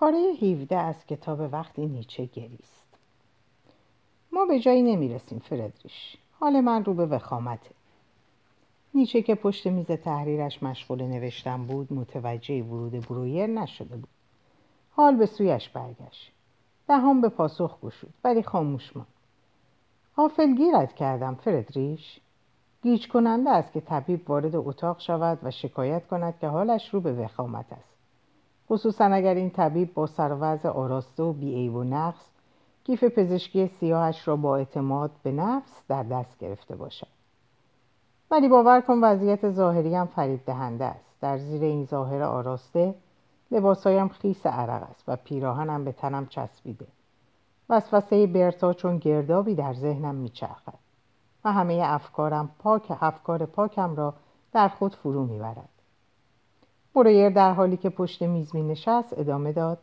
پاره 17 از کتاب وقتی نیچه گریست. ما به جایی نمی‌رسیم فردریش. حال من رو به وخامته. نیچه که پشت میز تحریرش مشغول نوشتن بود متوجه ورود برویر نشده بود. حال به سویش برگشت. دهان به پاسخ گشود ولی خاموش ماند. غافل گیرت کردم فردریش. گیج کننده است که طبیب وارد اتاق شود و شکایت کند که حالش رو به وخامت است. خصوصا اگر این طبیب با سر آراسته و بیعیب و نقص کیف پزشکی سیاهش را با اعتماد به نفس در دست گرفته باشد. ولی باور کن وضعیت ظاهری هم فریب دهنده است. در زیر این ظاهر آراسته لباسهایم خیس عرق است و پیراهنم به تنم چسبیده. وسوسه برتا چون گردابی در ذهنم میچرخد و همه افکارم پاک افکار پاکم را در خود فرو می‌برد. برویر در حالی که پشت میز می نشست ادامه داد.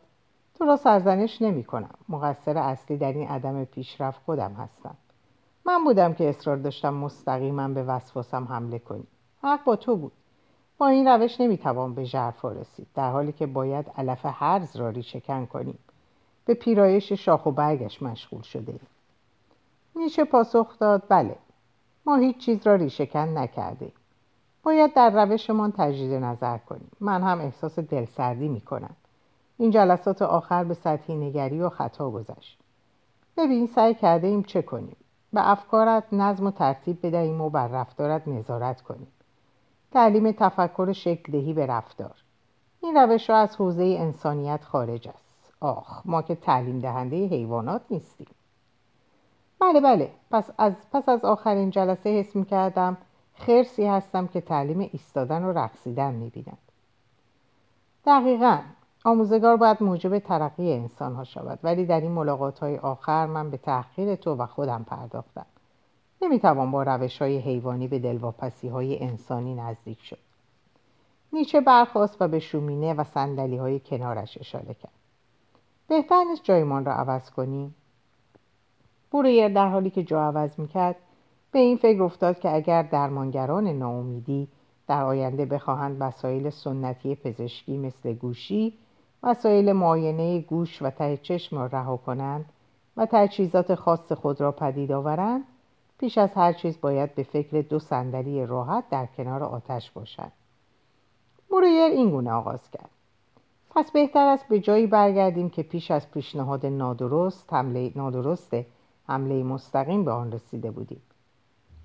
تو را سرزنش نمی کنم. مقصر اصلی در این عدم پیشرفت خودم هستم. من بودم که اصرار داشتم مستقیما به وسواسم حمله کنی. حق با تو بود. با این روش نمی‌توان به ژرفا رسید. در حالی که باید علف هرز را ریشهکن کنیم. به پیرایش شاخ و برگش مشغول شده ایم. نیچه پاسخ داد بله. ما هیچ چیز را ریشهکن نکرده باید در روشمان تجدید نظر کنیم. من هم احساس دلسردی می‌کنم. این جلسات آخر به سطحی نگری و خطا گذشت. ببین سعی کرده ایم چه کنیم. به افکارت نظم و ترتیب بدهیم و بر رفتارت نظارت کنیم. تعلیم تفکر شکل دهی به رفتار. این روش را از حوزه انسانیت خارج است. آخ ما که تعلیم دهنده حیوانات نیستیم. بله بله. پس از, پس از آخرین جلسه حس می کردم خرسی هستم که تعلیم ایستادن و رقصیدن می بیند. دقیقا آموزگار باید موجب ترقی انسان ها شود ولی در این ملاقات های آخر من به تحقیر تو و خودم پرداختم. نمی‌توان با روش های حیوانی به دلواپسی های انسانی نزدیک شد. نیچه برخواست و به شومینه و سندلی های کنارش اشاره کرد. بهتر نیست جایمان را عوض کنیم برویر در حالی که جا عوض می‌کرد به این فکر افتاد که اگر درمانگران ناامیدی در آینده بخواهند وسایل سنتی پزشکی مثل گوشی وسایل معاینه گوش و ته چشم را رها کنند و تجهیزات خاص خود را پدید آورند پیش از هر چیز باید به فکر دو صندلی راحت در کنار آتش باشند موریر این گونه آغاز کرد. پس بهتر است به جایی برگردیم که پیش از پیشنهاد نادرست حمله نادرست حمله مستقیم به آن رسیده بودیم.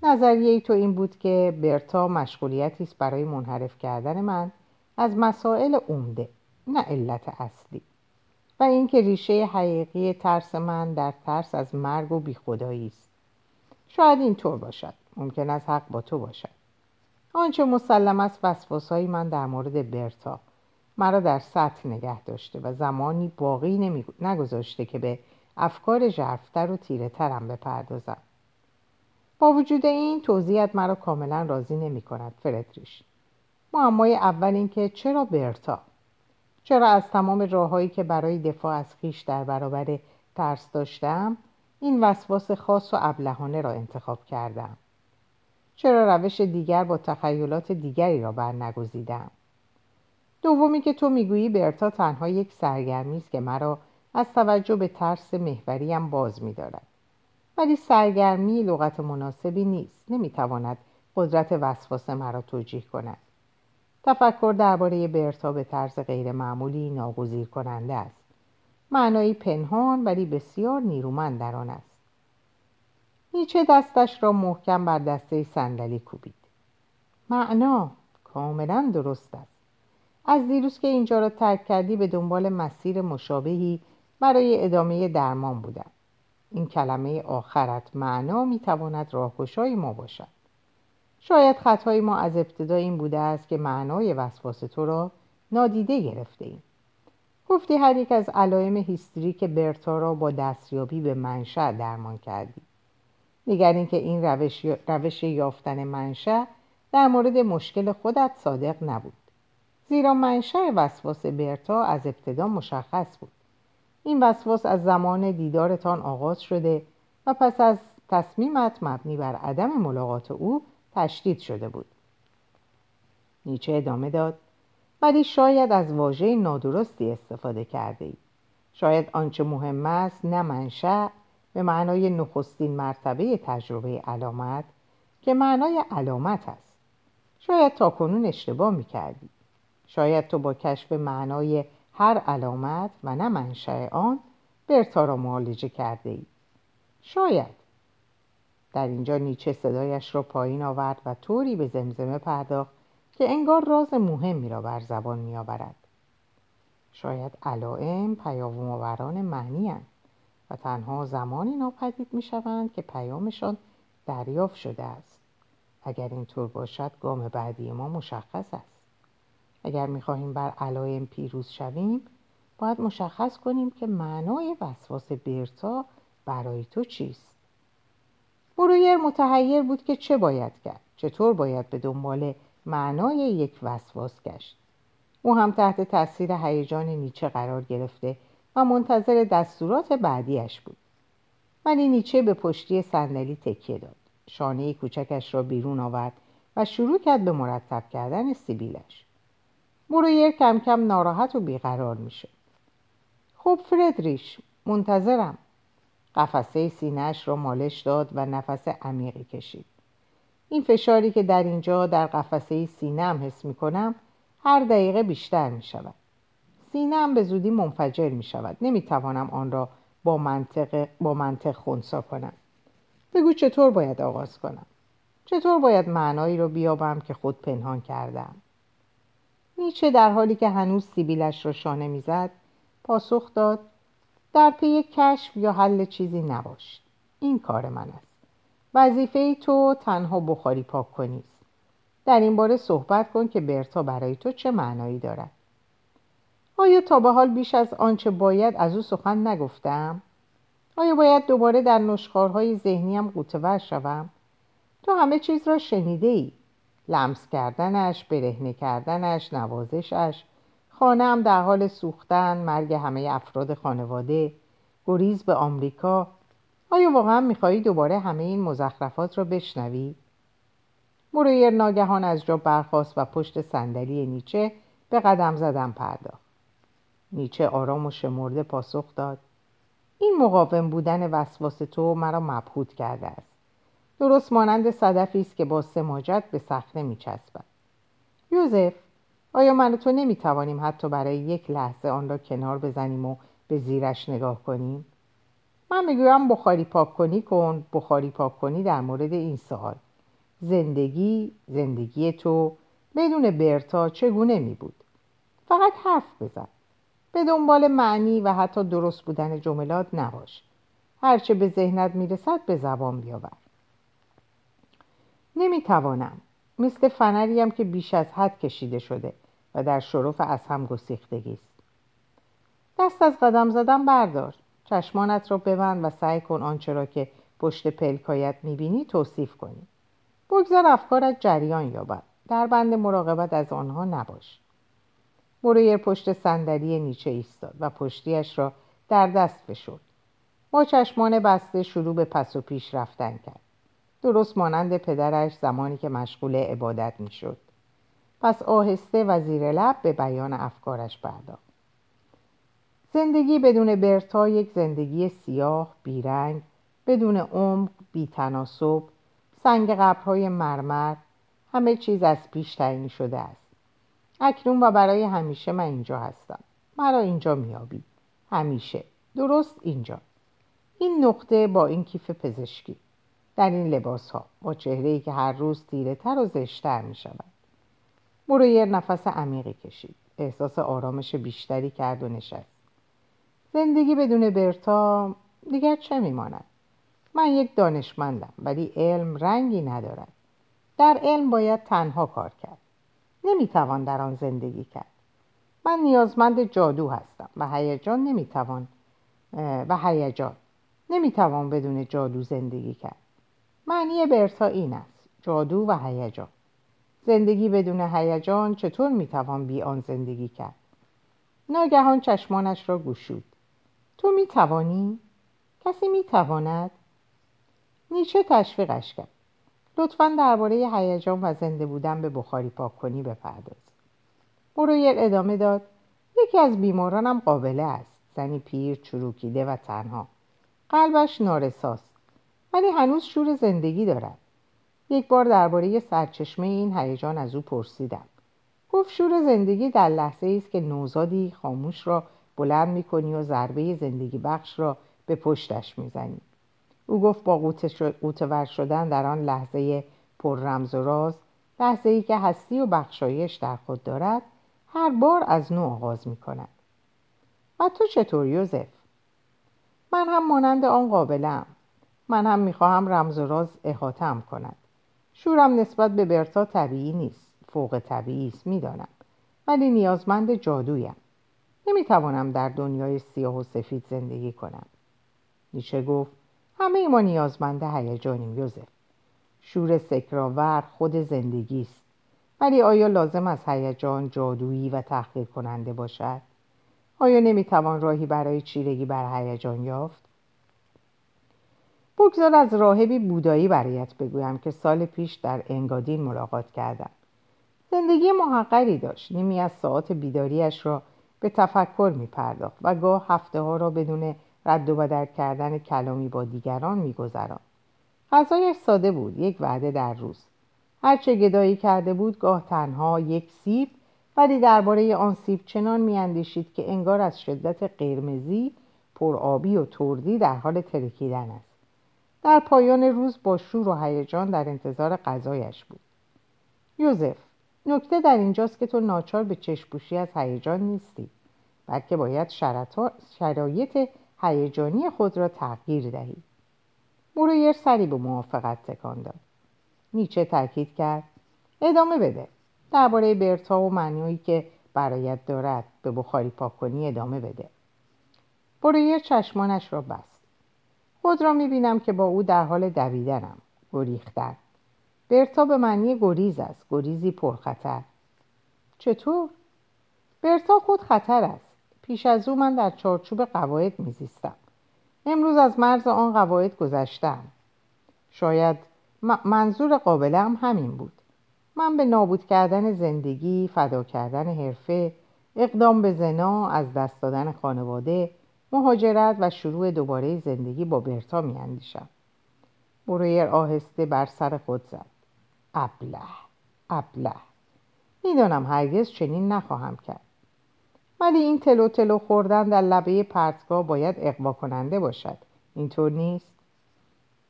نظریه تو این بود که برتا مشغولیتی است برای منحرف کردن من از مسائل عمده نه علت اصلی. و اینکه ریشه حقیقی ترس من در ترس از مرگ و بیخدایی است. شاید اینطور باشد ممکن است حق با تو باشد. آنچه مسلم است وسواسهای من در مورد برتا. مرا در سطح نگه داشته و زمانی باقی نمی... نگذاشته که به افکار ژرفتر و تیره ترم بپردازم. با وجود این توضیحت مرا کاملا راضی نمی کند فردریش. معمای اول اینکه چرا برتا؟ چرا از تمام راههایی که برای دفاع از خیش در برابر ترس داشتم این وسواس خاص و ابلهانه را انتخاب کردم؟ چرا روش دیگر با تخیلات دیگری را برنگزیدم دومی که تو می‌گویی برتا تنها یک سرگرمی است که مرا از توجه به ترس محوریم باز میدارد. ولی سرگرمی لغت مناسبی نیست. نمی‌تواند قدرت وسواس مرا توجیه کند. تفکر درباره برتا به طرز غیرمعمولی ناگزیر کننده است. معنایی پنهان ولی بسیار نیرومند در آن است. نیچه دستش را محکم بر دسته صندلی کوبید. معنا کاملا درست است. از دیروز که اینجا را ترک کردی به دنبال مسیر مشابهی برای ادامه درمان بودم. این کلمه آخرت معنا می‌تواند راهگشای ما باشد. شاید خطای ما از ابتدا این بوده است که معنای وسواس تو را نادیده گرفته ایم. گفتی هر یک از علائم هیستریک برتا را با دستیابی به منشأ درمان کردی. نگر که این روش, روش یافتن منشأ در مورد مشکل خودت صادق نبود. زیرا منشأ وسواس برتا از ابتدا مشخص بود. این وسواس از زمان دیدارتان آغاز شده و پس از تصمیمت مبنی بر عدم ملاقات او تشدید شده بود. نیچه ادامه داد ولی شاید از واژه نادرستی استفاده کرده ای. شاید آنچه مهم است نه منشأ به معنای نخستین مرتبه تجربه علامت که معنای علامت است. شاید تا کنون اشتباه می‌کردی. شاید تو با کشف معنای هر علامت و نه منشأ آن برتا را معالجه کرده ای شاید. در اینجا نیچه صدایش را پایین آورد و طوری به زمزمه پرداخت که انگار راز مهمی را بر زبان میآورد. شاید علائم پیام آوران معنی و تنها زمانی ناپدید می شوند که پیامشان دریافت شده است. اگر اینطور باشد گام بعدی ما مشخص است. اگر می‌خواهیم بر علائم پیروز شویم باید مشخص کنیم که معنای وسواس برتا برای تو چیست. برویر متحیر بود که چه باید کرد چطور باید به دنبال معنای یک وسواس گشت. او هم تحت تاثیر هیجان نیچه قرار گرفته و منتظر دستورات بعدیش بود. ولی نیچه به پشتی صندلی تکیه داد. شانه کوچکش را بیرون آورد و شروع کرد به مرتب کردن سیبیلش. برویر کم کم ناراحت و بیقرار می‌شد خب فردریش منتظرم. قفسه سینهش را مالش داد و نفس عمیقی کشید. این فشاری که در اینجا در قفسه سینم حس می کنم هر دقیقه بیشتر می شود سینم به زودی منفجر می شود نمی توانم آن را با منطق, با منطق خونسا کنم. بگو چطور باید آغاز کنم؟ چطور باید معنایی رو بیابم که خود پنهان کردم؟ نیچه در حالی که هنوز سیبیلش را شانه می‌زد پاسخ داد در پی کشف یا حل چیزی نباش. این کار من است. وظیفه تو تنها بخاری پاک کنی در این باره صحبت کن که برتا برای تو چه معنایی دارد. آیا تا به حال بیش از آنچه باید از او سخن نگفتم؟ آیا باید دوباره در نشخارهای ذهنیم قوتور شوم؟ تو همه چیز را شنیده ای لمس کردنش برهنه کردنش نوازشش. خانه در حال سوختن مرگ همه افراد خانواده. گریز به آمریکا. آیا واقعا می‌خواهی دوباره همه این مزخرفات را بشنوی؟ مرویر ناگهان از جا برخاست و پشت صندلی نیچه به قدم زدن پرداخت. نیچه آرام و شمرده پاسخ داد. این مقاوم بودن وسواس تو مرا مبهوت کرده است. درست مانند صدفی است که با سماجت به صخره میچسبد. یوزف آیا من تو نمی‌توانیم حتی برای یک لحظه آن را کنار بزنیم و به زیرش نگاه کنیم؟ من می‌گویم بخاری پاک کنی کن بخاری پاک کنی در مورد این سوال. زندگی زندگی تو بدون برتا چگونه می بود فقط حرف بزن. به دنبال معنی و حتی درست بودن جملات نباش. هرچه به ذهنت می‌رسد به زبان بیاور. نمی‌توانم. مثل فنریم که بیش از حد کشیده شده و در شرف از هم گسیختگی است. دست از قدم زدن بردار. چشمانت را ببند و سعی کن آنچه را که پشت پلکایت می‌بینی توصیف کنی. بگذار افکارت جریان یابد. در بند مراقبت از آنها نباش. مرویر پشت صندلی نیچه ایستاد و پشتیش را در دست فشرد. با چشمان بسته شروع به پس و پیش رفتن کرد. درست مانند پدرش زمانی که مشغول عبادت می‌شد. پس آهسته و زیر لب به بیان افکارش پرداخت. زندگی بدون برتا یک زندگی سیاه بیرنگ بدون عمق بیتناسب سنگ قبرهای مرمر همه چیز از پیش تعیین شده است. اکنون و برای همیشه من اینجا هستم. مرا اینجا میابی همیشه. درست اینجا. این نقطه با این کیف پزشکی. در این لباس ها با چهره ای که هر روز تیره تر و زشتر می شود مرویر نفس عمیقی کشید. احساس آرامش بیشتری کرد و نشست. زندگی بدون برتا دیگر چه میماند؟ من یک دانشمندم ولی علم رنگی ندارد. در علم باید تنها کار کرد. نمی‌توان در آن زندگی کرد. من نیازمند جادو هستم و هیجان نمی‌توان و هیجان نمی‌توان بدون جادو زندگی کرد. معنی برتا این است. جادو و هیجان. زندگی بدون هیجان چطور می‌توان بی آن زندگی کرد؟ ناگهان چشمانش را گشود. تو می‌توانی؟ کسی می‌تواند؟ نیچه تشویقش کرد. لطفا درباره هیجان و زنده بودن به بخاری پاک کنی بپرداز. برویر ادامه داد. یکی از بیمارانم قابله است. زنی پیر چروکیده و تنها. قلبش نارساست. ولی هنوز شور زندگی دارد یک بار درباره سرچشمه این هیجان از او پرسیدم. گفت شور زندگی در لحظه است که نوزادی خاموش را بلند می‌کنی و ضربه زندگی بخش را به پشتش می‌زنی. او گفت با قوتور شدن در آن لحظه پر رمز و راز لحظه ای که هستی و بخشایش در خود دارد هر بار از نو آغاز می کند و تو چطور یوزف؟ من هم مانند آن قابلم من هم می‌خواهم رمز و راز احاتم کند. شورم نسبت به برتا طبیعی نیست فوق طبیعی است می‌دانم. ولی نیازمند جادویم. نمی‌توانم در دنیای سیاه و سفید زندگی کنم. نیچه گفت همه ما نیازمند هیجانیم یوزف. شور سکراور خود زندگی است. ولی آیا لازم است هیجان جادویی و تحقیر کننده باشد؟ آیا نمی‌توان راهی برای چیرگی بر هیجان یافت؟ بگذار از راهبی بودایی برایت بگویم که سال پیش در انگادین ملاقات کردم. زندگی محقری داشت. نیمی از ساعات بیداریش را به تفکر می پرداخت و گاه هفته ها را بدون رد و بدل کردن کلامی با دیگران می گذران. غذایش ساده بود یک وعده در روز. هرچه گدایی کرده بود گاه تنها یک سیب ولی درباره آن سیب چنان میاندیشید که انگار از شدت قرمزی پرآبی و تردی در حال ترکیدن است. در پایان روز با شور و هیجان در انتظار غذایش بود. یوزف نکته در اینجاست که تو ناچار به چشپوشی از هیجان نیستی بلکه باید شرایط هیجانی خود را تغییر دهی. برویر سری به موافقت تکان داد. نیچه تاکید کرد. ادامه بده. درباره برتا و معنایی که برایت دارد به بخاری پاک کنی ادامه بده. برویر چشمانش را بست. خود را می‌بینم که با او در حال دویدنم. گریختن. برتا به معنی گریز است. گریزی پرخطر. چطور؟ برتا خود خطر است. پیش از او من در چارچوب قواعد میزیستم. امروز از مرز آن قواعد گذشتم شاید منظور قابله هم همین بود. من به نابود کردن زندگی فدا کردن حرفه اقدام به زنا از دست دادن خانواده مهاجرت و شروع دوباره زندگی با برتا میاندیشم. برویر آهسته بر سر خود زد. ابله ابله. می‌دانم هرگز چنین نخواهم کرد. ولی این تلو تلو خوردن در لبه پرتگاه باید اقوا کننده باشد. اینطور نیست؟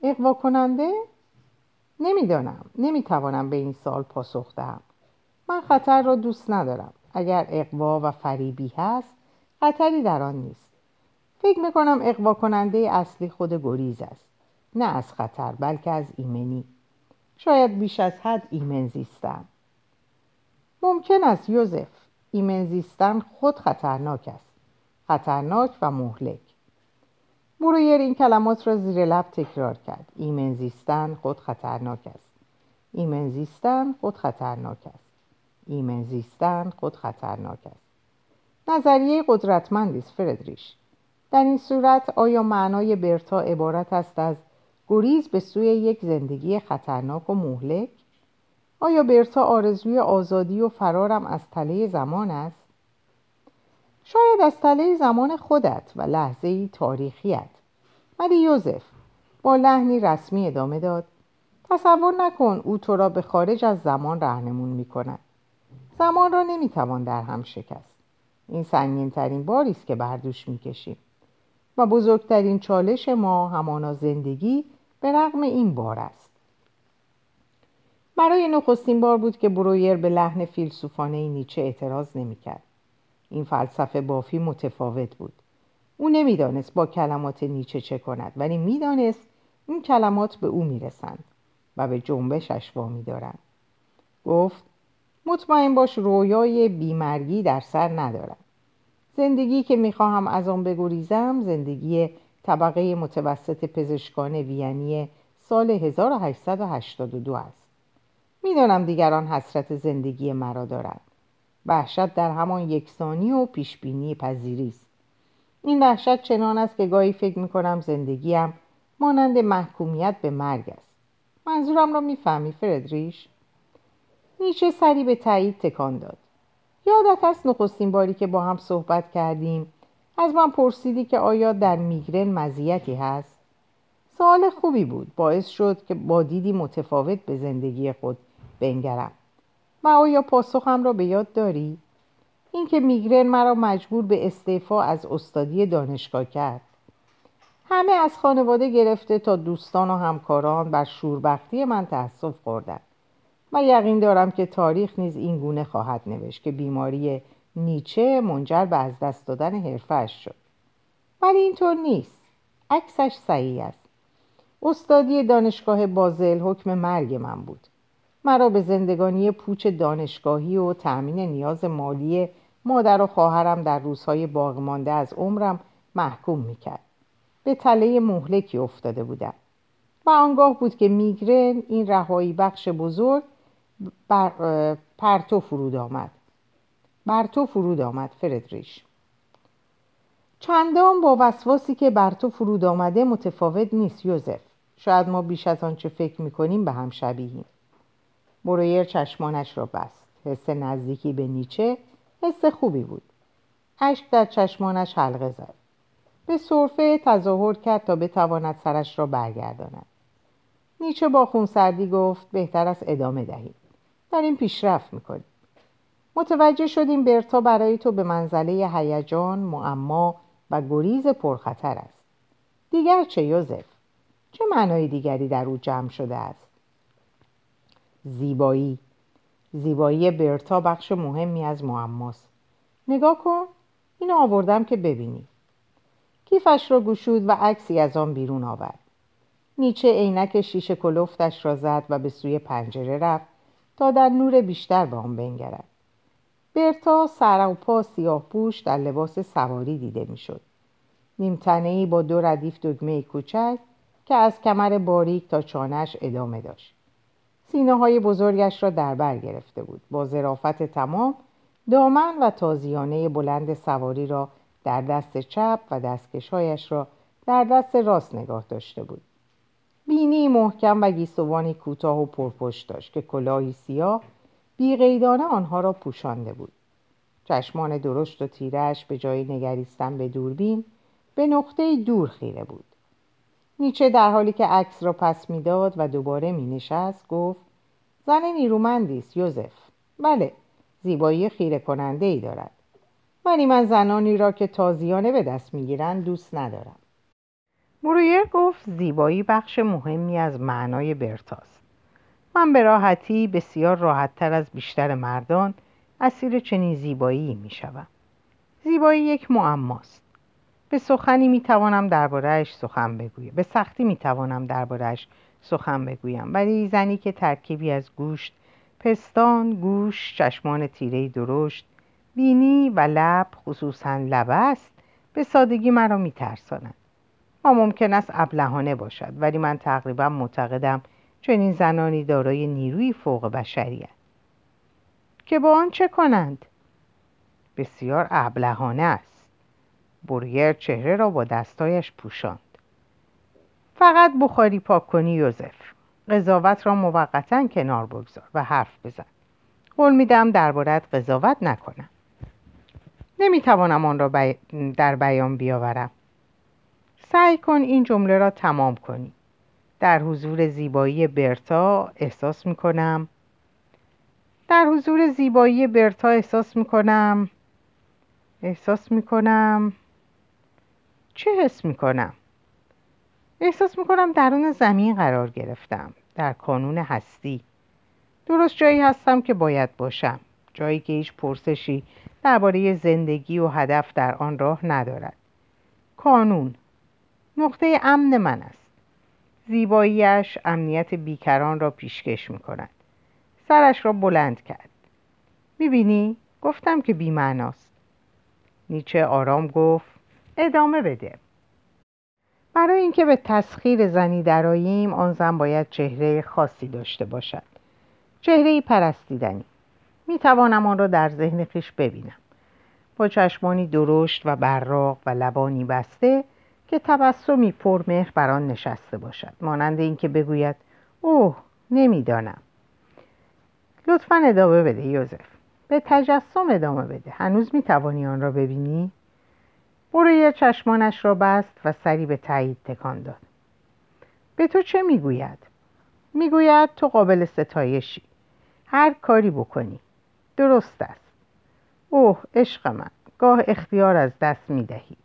اقوا کننده؟ نمی‌دانم. نمی‌توانم به این سال پاسخ دهم. من خطر را دوست ندارم. اگر اقوا و فریبی هست خطری در آن نیست. فکر می‌کنم اقوا کننده اصلی خود گریز است. نه از خطر بلکه از ایمنی. شاید بیش از حد ایمن زیستم ممکن است یوزف ایمن زیستن خود خطرناک است. خطرناک و مهلک. برویر این کلمات را زیر لب تکرار کرد. ایمن زیستن خود خطرناک است. ایمن زیستن خود خطرناک است. ایمن زیستن خود خطرناک است. نظریه قدرتمندی است فردریش. در این صورت آیا معنای برتا عبارت است از گریز به سوی یک زندگی خطرناک و مهلک؟ آیا برتا آرزوی آزادی و فرارم از تله زمان است؟ شاید از تله زمان خودت و لحظه ای تاریخیت ولی یوزف با لحنی رسمی ادامه داد. تصور نکن او تو را به خارج از زمان رهنمون می کند زمان را نمی‌توان در هم شکست. این سنگین ترین باری است که بردوش می‌کشیم. و بزرگترین چالش ما همانا زندگی به رغم این بار است. برای نخستین بار بود که برویر به لحن فیلسوفانه نیچه اعتراض نمی‌کرد این فلسفه بافی متفاوت بود. او نمی‌دانست با کلمات نیچه چه کند ولی می‌دانست این کلمات به او می‌رسند و به جنبشش وامی دارند. گفت مطمئن باش رویای بیمرگی در سر ندارم زندگی که می‌خواهم از آن بگریزم زندگی طبقه متوسط پزشکان وینی سال 1882 است. می‌دانم دیگران حسرت زندگی مرا دارند. وحشت در همان یکسانی و پیشبینی پذیری است. این وحشت چنان است که گاهی فکر می‌کنم زندگیم مانند محکومیت به مرگ است. منظورم را می‌فهمی فردریش؟ نیچه سری به تایید تکان داد. یادت است نخستین باری که با هم صحبت کردیم؟ از من پرسیدی که آیا در میگرن مزیتی هست؟ سوال خوبی بود. باعث شد که با دیدی متفاوت به زندگی خود بنگرم. و آیا پاسخم را به یاد داری؟ اینکه میگرن مرا مجبور به استعفا از استادی دانشگاه کرد. همه از خانواده گرفته تا دوستان و همکاران بر شوربختی من تأسف خوردند. و یقین دارم که تاریخ نیز این گونه خواهد نوشت که بیماری نیچه منجر به از دست دادن حرفش شد. ولی اینطور نیست. عکسش صحیح است. استادی دانشگاه بازل حکم مرگ من بود. مرا به زندگانی پوچ دانشگاهی و تأمین نیاز مالی مادر و خواهرم در روزهای باقی از عمرم محکوم می‌کرد. به تله مهلکی افتاده بودم. و آنگاه بود که میگرن این رهایی بخش بزرگ بر پرتو فرود آمد. بر تو فرود آمد فردریش. چندان با وسواسی که بر تو فرود آمده متفاوت نیست یوزف. شاید ما بیش از آنچه فکر می‌کنیم به هم شبیهیم. برویر چشمانش را بست. حس نزدیکی به نیچه حس خوبی بود. اشک در چشمانش حلقه زد. به صرفه تظاهر کرد تا بتواند سرش را برگرداند. نیچه با خونسردی گفت بهتر است ادامه دهید داریم پیشرفت می‌کنیم. متوجه شدیم برتا برای تو به منزله هیجان معما و گریز پرخطر است. دیگر چه یوزف چه معنای دیگری در او جمع شده است؟ زیبایی. زیبایی برتا بخش مهمی از معماست. نگاه کن اینو آوردم که ببینی. کیفش را گشود و عکسی از آن بیرون آورد. نیچه عینک شیشه کلفتش را زد و به سوی پنجره رفت. تا در نور بیشتر به آن بنگرد برتا سر و پا سیاه پوش در لباس سواری دیده می‌شد. نیمتنه با دو ردیف دگمه کوچک که از کمر باریک تا چانش ادامه داشت. سینه های بزرگش را در بر گرفته بود. با ظرافت تمام دامن و تازیانه بلند سواری را در دست چپ و دستکشهایش را در دست راست نگاه داشته بود. بینی محکم و گیسوانی کوتاه و پرپشت داشت که کلاهی سیاه بیقیدانه آنها را پوشانده بود. چشمان درشت و تیرش به جای نگریستن به دوربین به نقطه دور خیره بود. نیچه در حالی که عکس را پس می‌داد و دوباره می نشست گفت زن نیرومندی است یوزف. بله زیبایی خیره کننده ای دارد. ولی من زنانی را که تازیانه به دست می‌گیرند دوست ندارم. مرویر گفت زیبایی بخش مهمی از معنای برتاست من به راحتی بسیار راحتتر از بیشتر مردان اسیر چنین زیبایی می شوم. زیبایی یک معماست. به سخنی می توانم دربارهش سخن بگویم. به سختی می توانم دربارهش سخن بگویم. ولی زنی که ترکیبی از گوشت، پستان، گوش، چشمان تیره درشت، بینی و لب خصوصا لب است به سادگی مرا می ما ممکن است ابلهانه باشد ولی من تقریبا معتقدم چنین زنانی دارای نیروی فوق بشری که با آن چه کنند؟ بسیار ابلهانه است. برگر چهره را با دستایش پوشاند. فقط بخاری پاک کنی یوزف. قضاوت را موقتا کنار بگذار و حرف بزن. قول میدم دربارت قضاوت نکنم. نمی‌توانم آن را در بیان بیاورم. سعی کن این جمله را تمام کنی. در حضور زیبایی برتا احساس می کنم در حضور زیبایی برتا احساس می کنم احساس می کنم چه حس می کنم احساس می کنم درون زمین قرار گرفتم. در کانون هستی. درست جایی هستم که باید باشم. جایی که هیچ پرسشی درباره زندگی و هدف در آن راه ندارد. کانون. نقطه امن من است زیباییش امنیت بیکران را پیشکش می کند. سرش را بلند کرد. می‌بینی؟ گفتم که بیمعناست. نیچه آرام گفت ادامه بده. برای اینکه به تسخیر زنی دراییم آن زن باید چهره خاصی داشته باشد. چهره پرستیدنی. می توانم آن را در ذهن خیش ببینم. با چشمانی درشت و براق و لبانی بسته که تبسمی پرمهر بر آن نشسته باشد. مانند اینکه بگوید اوه نمی‌دانم. لطفا ادامه بده یوزف. به تجسم ادامه بده. هنوز می‌توانی آن را ببینی؟ برویر چشمانش را بست و سری به تایید تکان داد. به تو چه می‌گوید؟ می‌گوید تو قابل ستایشی. هر کاری بکنی. درست است. اوه عشق من. گاه اختیار از دست می‌دهی.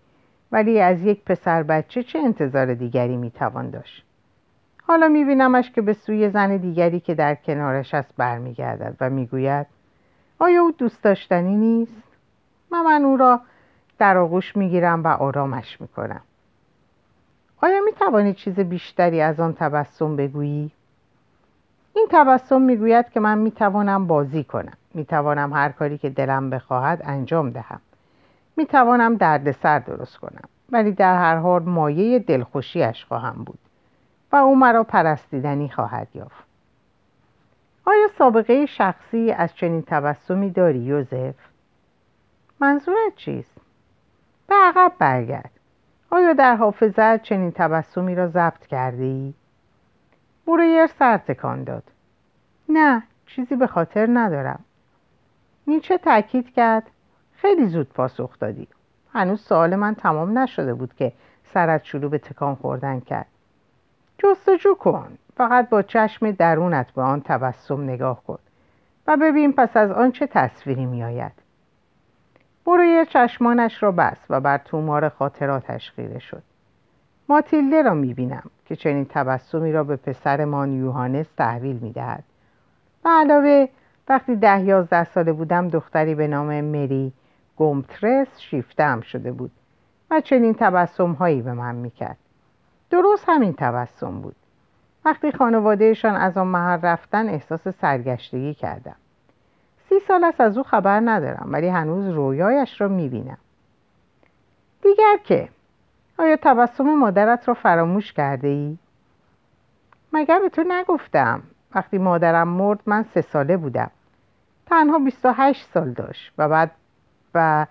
ولی از یک پسر بچه چه انتظار دیگری می‌توان داشت؟ حالا میبینمش که به سوی زن دیگری که در کنارش است برمیگردد و می‌گوید آیا او دوست داشتنی نیست؟ و من او را در آغوش می‌گیرم و آرامش می‌کنم. آیا می‌توانی چیز بیشتری از آن تبسم بگویی؟ این تبسم می‌گوید که من می‌توانم بازی کنم. می‌توانم هر کاری که دلم بخواهد انجام دهم. می‌توانم دردسر درست کنم ولی در هر حال مایه دلخوشیش خواهم بود و او مرا پرستیدنی خواهد یافت آیا سابقه شخصی از چنین تبسمی داری یوزف؟ منظورت چیست؟ به عقب برگرد آیا در حافظت چنین تبسمی را ضبط کرده ای؟ برویر سر تکان داد نه چیزی به خاطر ندارم نیچه تاکید کرد خیلی زود پاسخ دادی. هنوز سوال من تمام نشده بود که سرت شروع به تکان خوردن کرد. جستجو کن. فقط با چشم درونت به آن تبسم نگاه کن و ببین پس از آن چه تصویری میآید. بروی چشمانش را بست و بر تومار خاطراتش خیره شد. ماتیلده را می‌بینم که چنین تبسمی را به پسرمان یوهانس تحویل می‌دهد. و علاوه وقتی ده یازده ساله بودم دختری به نام مری گمترس شیفتم شده بود و چنین تبسم هایی به من می‌کرد. درست همین تبسم بود. وقتی خانوادهشان از آن محل رفتن احساس سرگشتگی کردم. سی سال است از او خبر ندارم ولی هنوز رویایش را می‌بینم. دیگر که؟ آیا تبسم مادرت را فراموش کرده ای؟ مگر به تو نگفتم وقتی مادرم مرد من سه ساله بودم. تنها 28 سال داشت و بعد و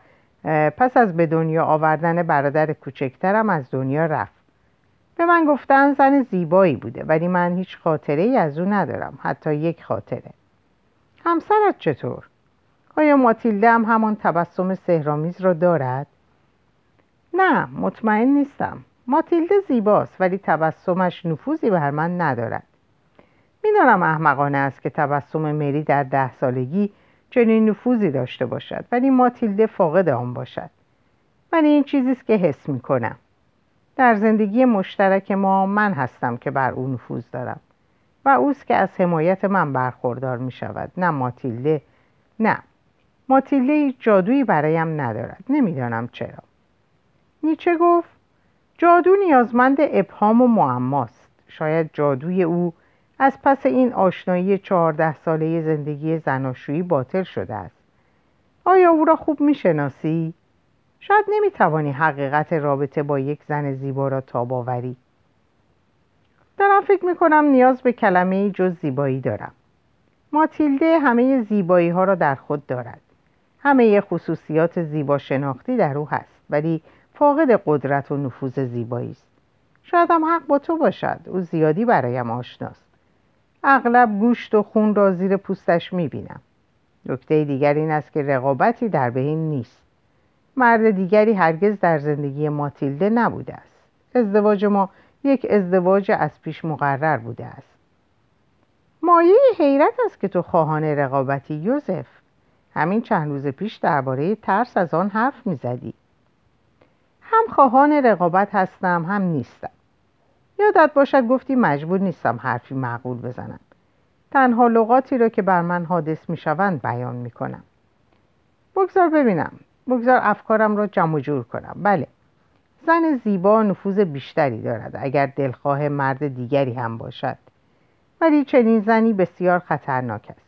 پس از به دنیا آوردن برادر کوچکترم از دنیا رفت به من گفتن زن زیبایی بوده ولی من هیچ خاطره ای از او ندارم حتی یک خاطره همسرت چطور؟ آیا ماتیلده هم همان تبسم سهرامیز را دارد؟ نه مطمئن نیستم ماتیلده زیباست ولی تبسمش نفوذی بر من ندارد می‌دانم احمقانه است که تبسم مری در ده سالگی چنین نفوذی داشته باشد ولی ماتیلده فاقد آن باشد. ولی این چیزی است که حس می‌کنم. در زندگی مشترک ما من هستم که بر او نفوذ دارم و اوست که از حمایت من برخوردار می شود نه ماتیلده نه. ماتیلده جادویی برایم ندارد نمی‌دانم چرا. نیچه گفت جادو نیازمند ابهام و معماست. شاید جادوی او از پس این آشنایی چهارده ساله زندگی زناشویی باطل شده است. آیا او را خوب می‌شناسی؟ شاید نمی‌توانی حقیقت رابطه با یک زن زیبا را تاب آوری. دارم فکر می‌کنم نیاز به کلمه جز زیبایی دارم. ماتیلده همه زیبایی ها را در خود دارد. همه خصوصیات زیبا شناختی در او هست ولی فاقد قدرت و نفوذ زیبایی است. شاید هم حق با تو باشد. او زیادی برایم آشناست. اغلب گوشت و خون را زیر پوستش می‌بینم. نکته دیگر این است که رقابتی در بین نیست. مرد دیگری هرگز در زندگی ماتیلده نبوده است. ازدواج ما یک ازدواج از پیش مقرر بوده است. مایه حیرت است که تو خواهان رقابتی یوزف همین چند روز پیش درباره ترس از آن حرف می‌زدی. هم خواهان رقابت هستم هم نیستم. یادت باشد گفتی مجبور نیستم حرفی معقول بزنم. تنها لغاتی را که بر من حادث می‌شوند بیان می‌کنم. بگذار ببینم. بگذار افکارم را جمع جور کنم. بله. زن زیبا نفوذ بیشتری دارد اگر دلخواه مرد دیگری هم باشد. ولی چنین زنی بسیار خطرناک است.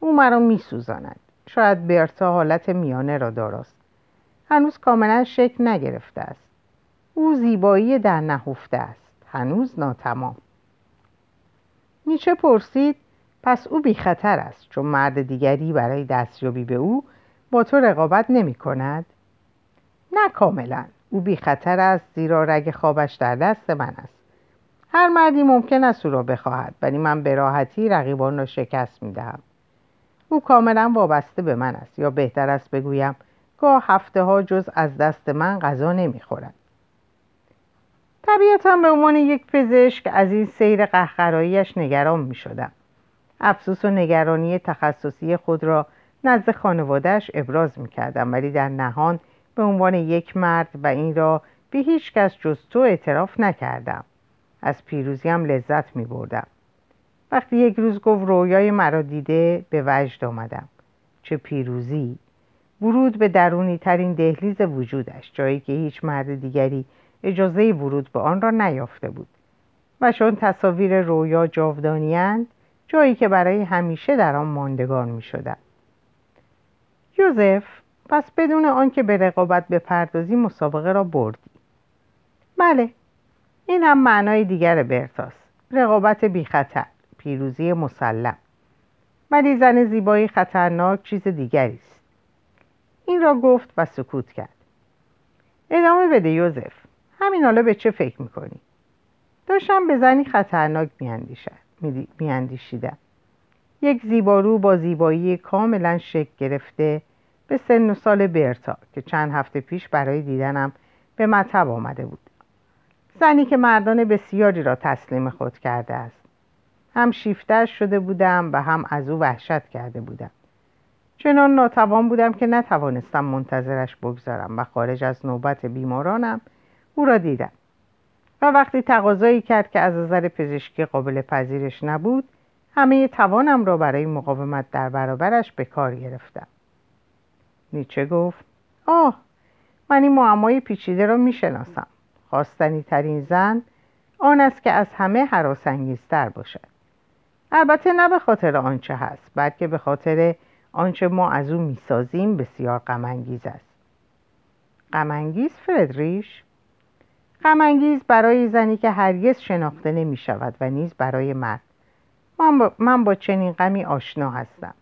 او مرا میسوزاند. شاید برتا حالت میانه را داراست. هنوز کاملا شکل نگرفته است. او زیبایی در نهفته است. هنوز ناتمام. نیچه پرسید پس او بی خطر است چون مرد دیگری برای دستیابی به او با تو رقابت نمی کند؟ نه کاملا. او بی خطر است زیرا رگ خوابش در دست من است. هر مردی ممکن است او را بخواهد ولی من به راحتی رقیبان را شکست می دهم. او کاملا وابسته به من است یا بهتر است بگویم گاه هفته ها جز از دست من غذا نمی‌خورد طبیعتا به عنوان یک پزشک از این سیر قهقراییش نگران می شدم. افسوس و نگرانی تخصصی خود را نزد خانوادهش ابراز می کردم ولی در نهان به عنوان یک مرد و این را به هیچ کس جز تو اعتراف نکردم. از پیروزیم لذت می بردم وقتی یک روز گفت رویای مرا دیده به وجد آمدم. چه پیروزی! ورود به درونی ترین دهلیز وجودش جایی که هیچ مرد دیگری اجازه ورود به آن را نیافته بود و چون تصاویر رویا جاودانیاند جایی که برای همیشه در آن ماندگار می شدن. یوزف پس بدون آنکه به رقابت بپردازی مسابقه را بردی. بله این هم معنای دیگر برتاس رقابت بی خطر پیروزی مسلم. ولی زن زیبایی خطرناک چیز دیگری است. این را گفت و سکوت کرد. ادامه بده یوزف. همین حالا به چه فکر می‌کنی؟ داشتم به زنی خطرناک میاندیشیدم. یک زیبارو با زیبایی کاملا شکل گرفته به سن و سال برتا که چند هفته پیش برای دیدنم به مطب آمده بود. زنی که مردان بسیاری را تسلیم خود کرده است. هم شیفتش شده بودم و هم از او وحشت کرده بودم. چنان ناتوان بودم که نتوانستم منتظرش بگذارم و خارج از نوبت بیمارانم او را دیدم. و وقتی تقاضایی کرد که از نظر پزشکی قابل پذیرش نبود همه توانم را برای مقاومت در برابرش به کار گرفتم. نیچه گفت آه من این معمای پیچیده را می‌شناسم خواستنی ترین زن آن است که از همه حراسانگیزتر باشد. البته نه به خاطر آنچه هست بلکه به خاطر آنچه ما از او می‌سازیم بسیار غمانگیز است. غمانگیز فردریش غمانگیز برای زنی که هرگز شناخته نمی شود و نیز برای مرد. من با, من با چنین غمی آشنا هستم.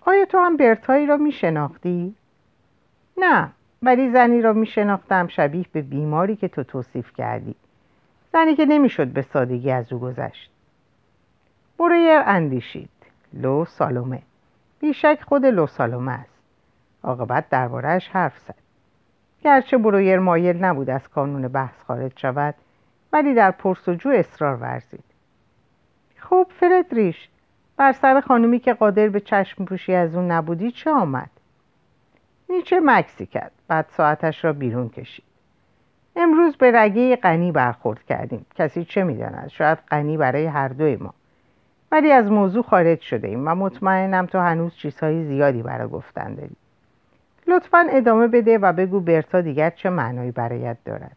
آیا تو هم برتایی را می شناختی؟ نه ولی زنی را می شناختم شبیه به بیماری که تو توصیف کردی. زنی که نمی‌شد به سادگی از او گذشت. برویر اندیشید. لو سالومه. بیشک خود لو سالومه است. عاقبت دربارهش حرف زد. گرچه برویر مایل نبود از کانون بحث خارج شود ولی در پرسجو اصرار ورزید. خب فردریش بر سر خانومی که قادر به چشم پوشی از اون نبودی چه آمد؟ نیچه مکسی کرد بعد ساعتش را بیرون کشید. امروز به رگه غنی برخورد کردیم. کسی چه می‌داند؟ شاید غنی برای هر دوی ما. ولی از موضوع خارج شده ایم و مطمئنم تو هنوز چیزهای زیادی برای گفتن داری. لطفا ادامه بده و بگو برتا دیگر چه معنایی برایت دارد.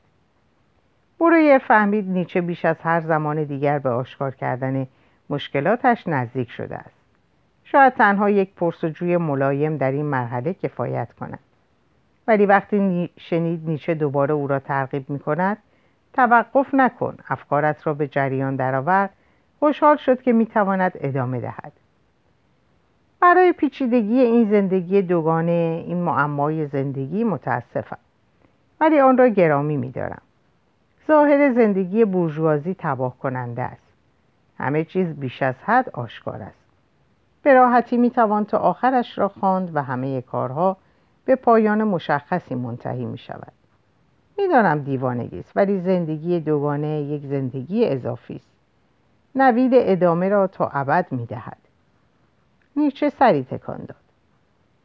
برویر فهمید نیچه بیش از هر زمان دیگر به آشکار کردن مشکلاتش نزدیک شده است. شاید تنها یک پرسجوی ملایم در این مرحله کفایت کند. ولی وقتی شنید نیچه دوباره او را ترغیب می کند توقف نکن افکارت را به جریان درآور خوشحال شد که می تواند ادامه دهد. برای پیچیدگی این زندگی دوگانه این معمای زندگی متاسفم. ولی آن را گرامی می دارم. ظاهر زندگی بورژوازی تباه کننده است. همه چیز بیش از حد آشکار است. به راحتی می توان تا آخرش را خواند و همه کارها به پایان مشخصی منتهی می شود می‌دانم دیوانگی است ولی زندگی دوگانه یک زندگی اضافی است. نوید ادامه را تا ابد می دهد نیچه سری تکان داد.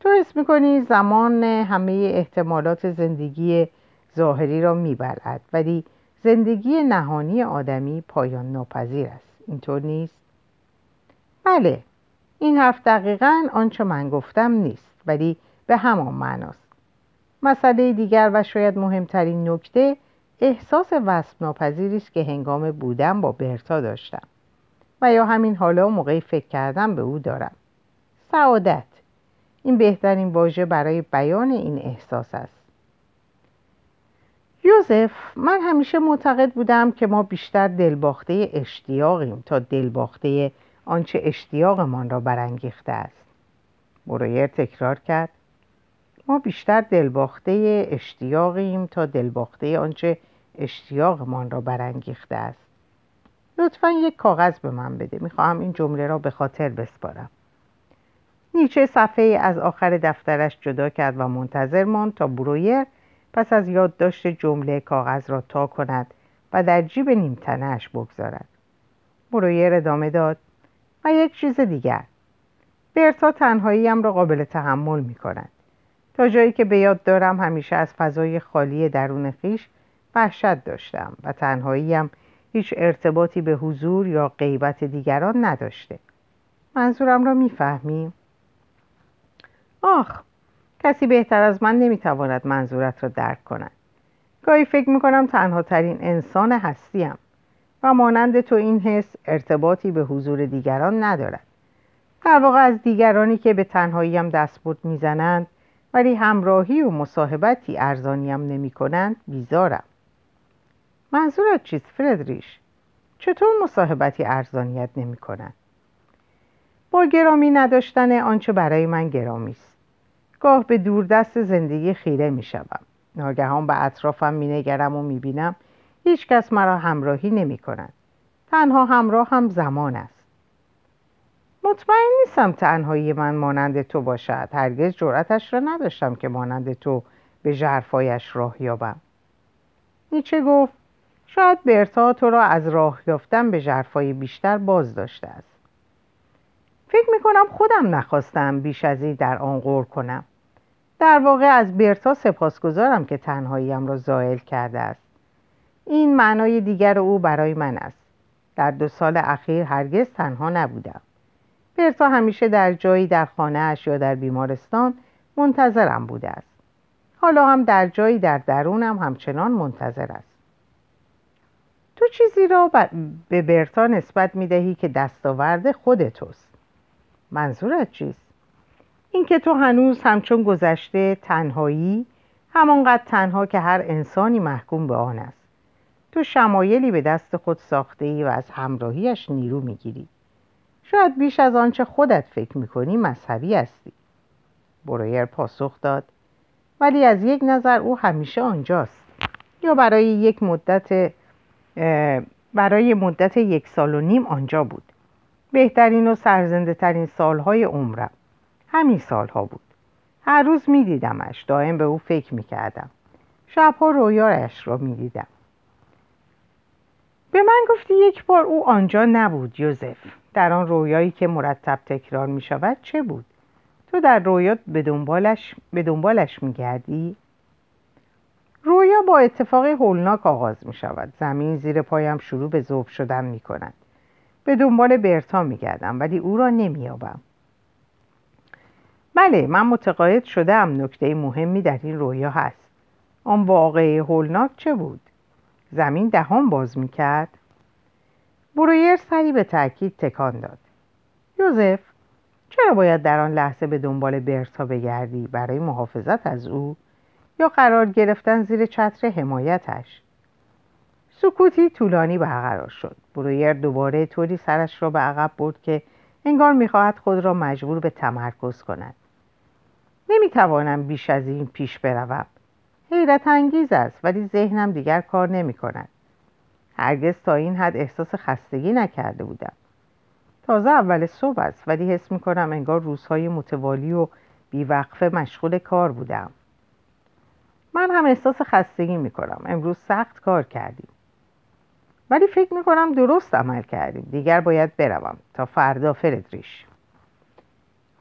تو حس می‌کنی زمان همه احتمالات زندگی ظاهری را می‌برد ولی زندگی نهانی آدمی پایان ناپذیر است. اینطور نیست؟ بله این حرف دقیقا آنچه من گفتم نیست ولی به همان معناست. مسئله دیگر و شاید مهمترین نکته احساس وصف ناپذیری است که هنگام بودن با برتا داشتم و یا همین حالا موقعی فکر کردم به او دارم. سعادت. این بهترین واژه برای بیان این احساس است. یوزف من همیشه معتقد بودم که ما بیشتر دلباخته اشتیاقیم تا دلباخته آنچه اشتیاقمان را برانگیخته است. برویر تکرار کرد. ما بیشتر دلباخته اشتیاقیم تا دلباخته آنچه اشتیاقمان را برانگیخته است. لطفا یک کاغذ به من بده. می‌خواهم این جمله را به خاطر بسپارم. نیچه صفحه از آخر دفترش جدا کرد و منتظر ماند تا برویر پس از یادداشت جمله کاغذ را تا کند و در جیب نیمتنهاش بگذارد. برویر ادامه داد و یک چیز دیگر. برتا تنهاییم را قابل تحمل می کند تا جایی که به یاد دارم همیشه از فضای خالی درون خیش وحشت داشتم و تنهاییم هیچ ارتباطی به حضور یا غیبت دیگران نداشته. منظورم را می‌فهمی؟ آخ کسی بهتر از من نمی‌تواند منظورت را درک کند گاهی فکر می‌کنم تنها ترین انسان هستیم و مانند تو این حس ارتباطی به حضور دیگران ندارد در واقع از دیگرانی که به تنهاییم دستبرد می‌زنند ولی همراهی و مصاحبتی ارزانیم نمی کنند بیزارم منظورت چیست فردریش؟ چطور مصاحبتی ارزانیت نمی کنند؟ با گرامی نداشتن آنچه برای من گرامی است گاه به دوردست زندگی خیره می شدم. ناگهان به اطرافم می نگرم و می بینم هیچ کس مرا همراهی نمی کند. تنها همراه هم زمان است. مطمئن نیستم تنهایی من مانند تو باشد. هرگز جرأتش را نداشتم که مانند تو به جرفایش راه یابم. نیچه گفت شاید برتا تو را از راه یافتن به جرفای بیشتر باز داشته است. فکر می کنم خودم نخواستم بیش از این در آن غور کنم. در واقع از برتا سپاسگزارم که تنهاییم را زائل کرده است. این معنای دیگر او برای من است. در دو سال اخیر هرگز تنها نبودم. برتا همیشه در جایی در خانهاش یا در بیمارستان منتظرم بوده است. حالا هم در جایی در درونم همچنان منتظر است. تو چیزی را به برتا نسبت می دهی که دستاورد خود توست. منظورت چیست؟ اینکه تو هنوز همچون گذشته تنهایی همانقدر تنها که هر انسانی محکوم به آن است. تو شمایلی به دست خود ساخته ای و از همراهیش نیرو می‌گیری. شاید بیش از آنچه خودت فکر می‌کنی مذهبی هستی. برویر پاسخ داد. ولی از یک نظر او همیشه آنجاست. یا برای یک مدت برای مدت یک سال و نیم آنجا بود. بهترین و سرزنده ترین سالهای عمرم. همین سالها بود. هر روز می دیدمش دائم به او فکر می کردم شبها رویارش را می دیدم به من گفتی یک بار او آنجا نبود یوزف. در آن رویایی که مرتب تکرار می شود چه بود؟ تو در رویات به دنبالش, به دنبالش می گردی؟ رویا با اتفاق هولناک آغاز می شود زمین زیر پایم شروع به ذوب شدن می کند به دنبال برتا می گردم ولی او را نمی آبم. بله من متقاعد شدم. نکته مهمی در این رویا هست. آن واقعه هولناک چه بود؟ زمین دهان باز می‌کرد. برویر سری به تاکید تکان داد. یوزف چرا باید در آن لحظه به دنبال برتا بگردی؟ برای محافظت از او یا قرار گرفتن زیر چتر حمایتش؟ سکوتی طولانی برقرار شد. برویر دوباره طوری سرش را به عقب برد که انگار می‌خواهد خود را مجبور به تمرکز کند. نمی‌توانم بیش از این پیش بروم. حیرت انگیز است ولی ذهنم دیگر کار نمی کند هرگز تا این حد احساس خستگی نکرده بودم. تازه اول صبح است ولی حس می کنم انگار روزهای متوالی و بیوقفه مشغول کار بودم. من هم احساس خستگی می کنم امروز سخت کار کردیم. ولی فکر می کنم درست عمل کردیم. دیگر باید بروم تا فردا فردریش.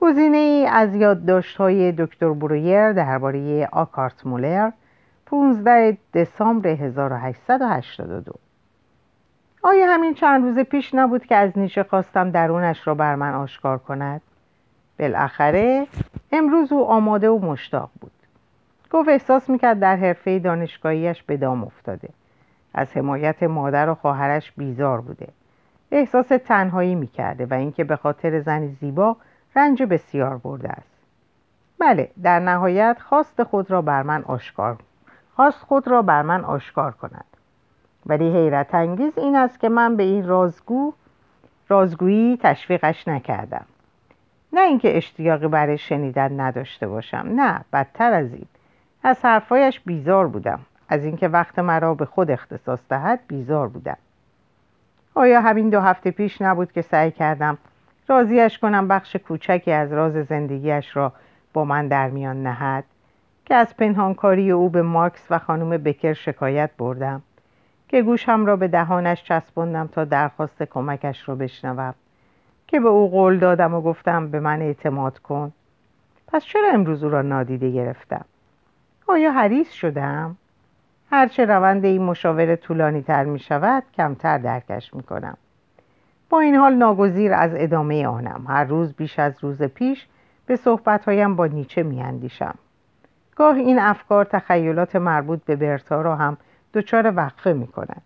گزینه ای از یادداشت های دکتر برویر درباره آکارت مولر 15 دسامبر 1882 آیا همین چند روز پیش نبود که از نیچه خواستم درونش را بر من آشکار کند؟ بالاخره امروز او آماده و مشتاق بود. گفت احساس می‌کرد در حرفه دانشگاهیش به دام افتاده. از حمایت مادر و خواهرش بیزار بوده. احساس تنهایی می‌کرده و اینکه به خاطر زنی زیبا رنج بسیار برده است. بله در نهایت خواست خود را بر من آشکار خواست خود را بر من آشکار کند. ولی حیرت انگیز این است که من به این رازگو رازگویی تشویقش نکردم. نه اینکه اشتیاقی برای شنیدن نداشته باشم. نه بدتر از این. از حرفایش بیزار بودم. از اینکه وقت مرا به خود اختصاص دهد بیزار بودم. آیا همین دو هفته پیش نبود که سعی کردم راضیش کنم بخش کوچکی از راز زندگیش را با من در میان نهد که از پنهانکاری او به مارکس و خانم بکر شکایت بردم که گوشم را به دهانش چسباندم تا درخواست کمکش را بشنوم که به او قول دادم و گفتم به من اعتماد کن. پس چرا امروز او را نادیده گرفتم؟ آیا حریص شدم؟ هرچه روند این مشاوره طولانی تر می شود کمتر درکش می کنم با این حال ناگزیر از ادامه آنم هر روز بیش از روز پیش به صحبتهایم با نیچه می اندیشم. گاه این افکار تخیلات مربوط به برتا را هم دچار وقفه می کند.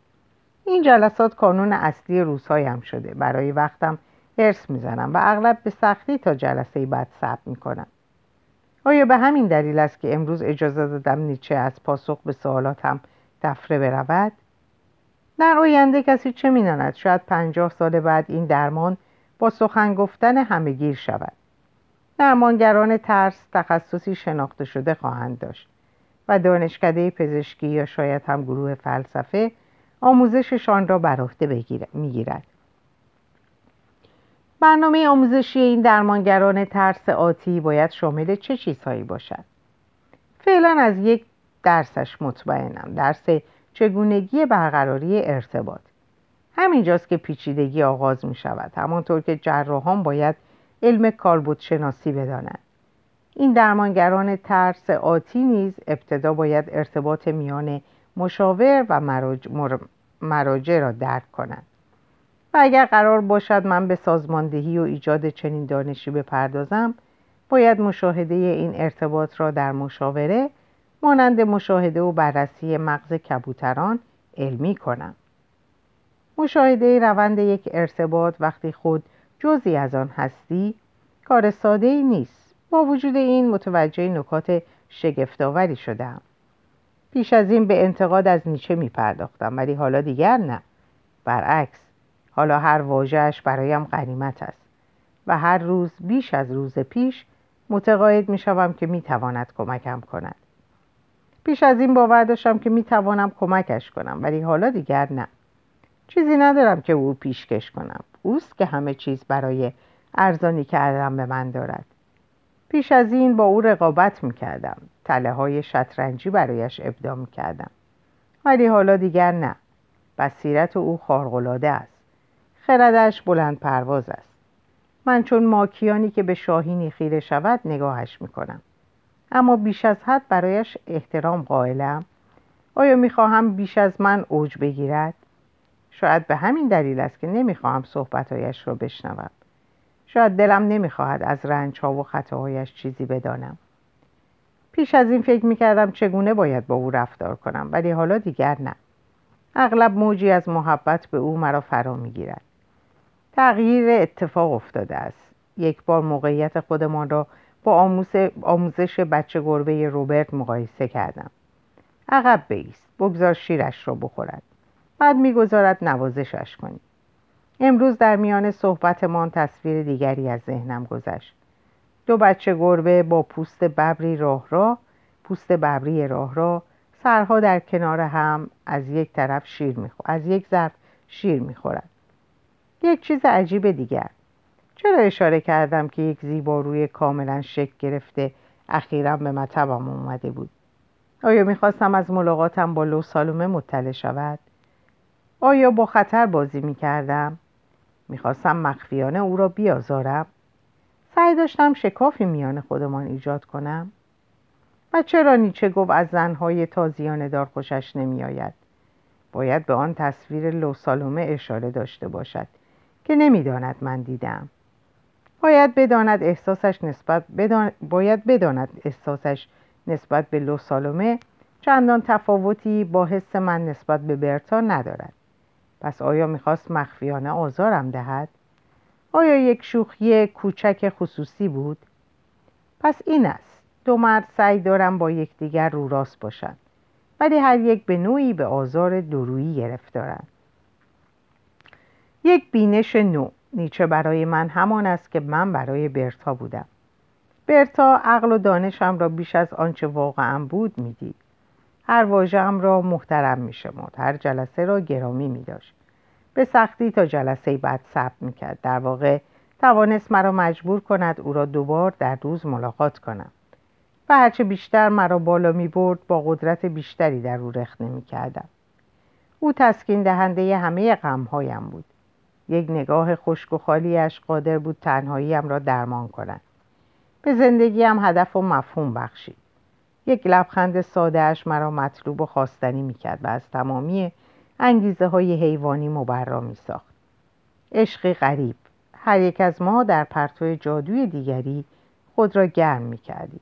این جلسات کانون اصلی روزهایم شده برای وقتم ارث می‌زنم و اغلب به سختی تا جلسه بعد صبر می‌کنم آیا به همین دلیل است که امروز اجازه دادم نیچه از پاسخ به سوالاتم دفره برود در آینده کسی چه می‌داند؟ شاید پنجاه سال بعد این درمان با سخن گفتن همهگیر شود. درمانگران ترس تخصصی شناخته شده خواهند داشت و دانشکده پزشکی یا شاید هم گروه فلسفه آموزششان را بر عهده می‌گیرد. برنامه آموزشی این درمانگران ترس آتی باید شامل چه چیزهایی باشد؟ فعلا از یک درسش مطمئنم. درس چگونگی برقراری ارتباط. همینجاست که پیچیدگی آغاز می شود همانطور که جراحان باید علم کاربوت شناسی بدانند. این درمانگران ترس آتی نیز ابتدا باید ارتباط میان مشاور و مراجع را درک کنند. و اگر قرار باشد من به سازماندهی و ایجاد چنین دانشی بپردازم باید مشاهده این ارتباط را در مشاوره مانند مشاهده و بررسی مغز کبوتران علمی کنم. مشاهده روند یک ارتباط وقتی خود جزی از آن هستی کار ساده ای نیست. با وجود این متوجه نکات شگفتآوری شدم. پیش از این به انتقاد از نیچه می پرداختم ولی حالا دیگر نه. برعکس حالا هر واژهش برایم غنیمت است و هر روز بیش از روز پیش متقاعد می شوم که می تواند کمکم کند. پیش از این باور داشتم که می توانم کمکش کنم ولی حالا دیگر نه. چیزی ندارم که او پیشکش کنم. اوست که همه چیز برای ارزانی کردم به من دارد. پیش از این با او رقابت می کردم تله های شطرنجی برایش ابدا می کردم ولی حالا دیگر نه. بصیرت او خارقلاده است. خردش بلند پرواز است. من چون ماکیانی که به شاهینی خیره شود نگاهش می‌کنم. اما بیش از حد برایش احترام قائلم. آیا می‌خواهم بیش از من اوج بگیرد؟ شاید به همین دلیل است که نمی‌خواهم صحبتهایش را بشنوم. شاید دلم نمی‌خواهد از رنجها و خطاهایش چیزی بدانم. پیش از این فکر می‌کردم چگونه باید با او رفتار کنم ولی حالا دیگر نه. اغلب موجی از محبت به او مرا فرا می‌گیرد. تغییر اتفاق افتاده است. یک بار موقعیت خودمان را با آموزش بچه گربه روبرت مقایسه کردم. عقب بیست بگذار شیرش را بخورد. بعد می‌گذارد نوازشش کنی. امروز در میان صحبتمان تصویر دیگری از ذهنم گذشت. دو بچه گربه با پوست ببری راه را پوست ببری راه را سرها در کنار هم از یک طرف شیر از یک ظرف شیر می‌خورد. یک چیز عجیب دیگر چرا اشاره کردم که یک زیباروی کاملا شکل گرفته اخیرا به مطبم اومده بود. آیا می‌خواستم از ملاقاتم با لو سالومه مطلع شود؟ آیا با خطر بازی می‌کردم؟ می‌خواستم مخفیانه او را بیازارم. سعی داشتم شکافی میان خودمان ایجاد کنم. و چرا نیچه گفت از زنهای تازیان دار خوشش نمیآید؟ باید به آن تصویر لو سالومه اشاره داشته باشد که نمی‌داند من دیدم. باید بداند احساسش نسبت بدان... باید بداند احساسش نسبت به لو سالومه. چندان تفاوتی با حس من نسبت به برتا ندارد. پس آیا می‌خواست مخفیانه آزارم دهد؟ آیا یک شوخی کوچک خصوصی بود؟ پس این است. دو مرد سعی دارم با یکدیگر رو راست باشند. ولی هر یک به نوعی به آزار درویی گرفتارند. یک بینش نو. نیچه برای من همان است که من برای برتا بودم. برتا عقل و دانشم را بیش از آنچه واقعا بود می‌دید. هر واژهام را محترم میشمرد. هر جلسه را گرامی میداشت. به سختی تا جلسه بعد ثبت می‌کرد. در واقع توانست مرا مجبور کند او را دوبار در روز ملاقات کنم. و هرچه بیشتر مرا بالا می برد با قدرت بیشتری در او رخنه می کردم. او تسکین دهنده همه غمهایم بود. یک نگاه خشک و خالیش قادر بود تنهاییم را درمان کند. به زندگیم هدف و مفهوم بخشید. یک لبخند سادهش مرا مطلوب و خواستنی می‌کرد و از تمامی انگیزه های حیوانی مبرا می ساخت عشقی غریب. هر یک از ما در پرتو جادوی دیگری خود را گرم می کردیم.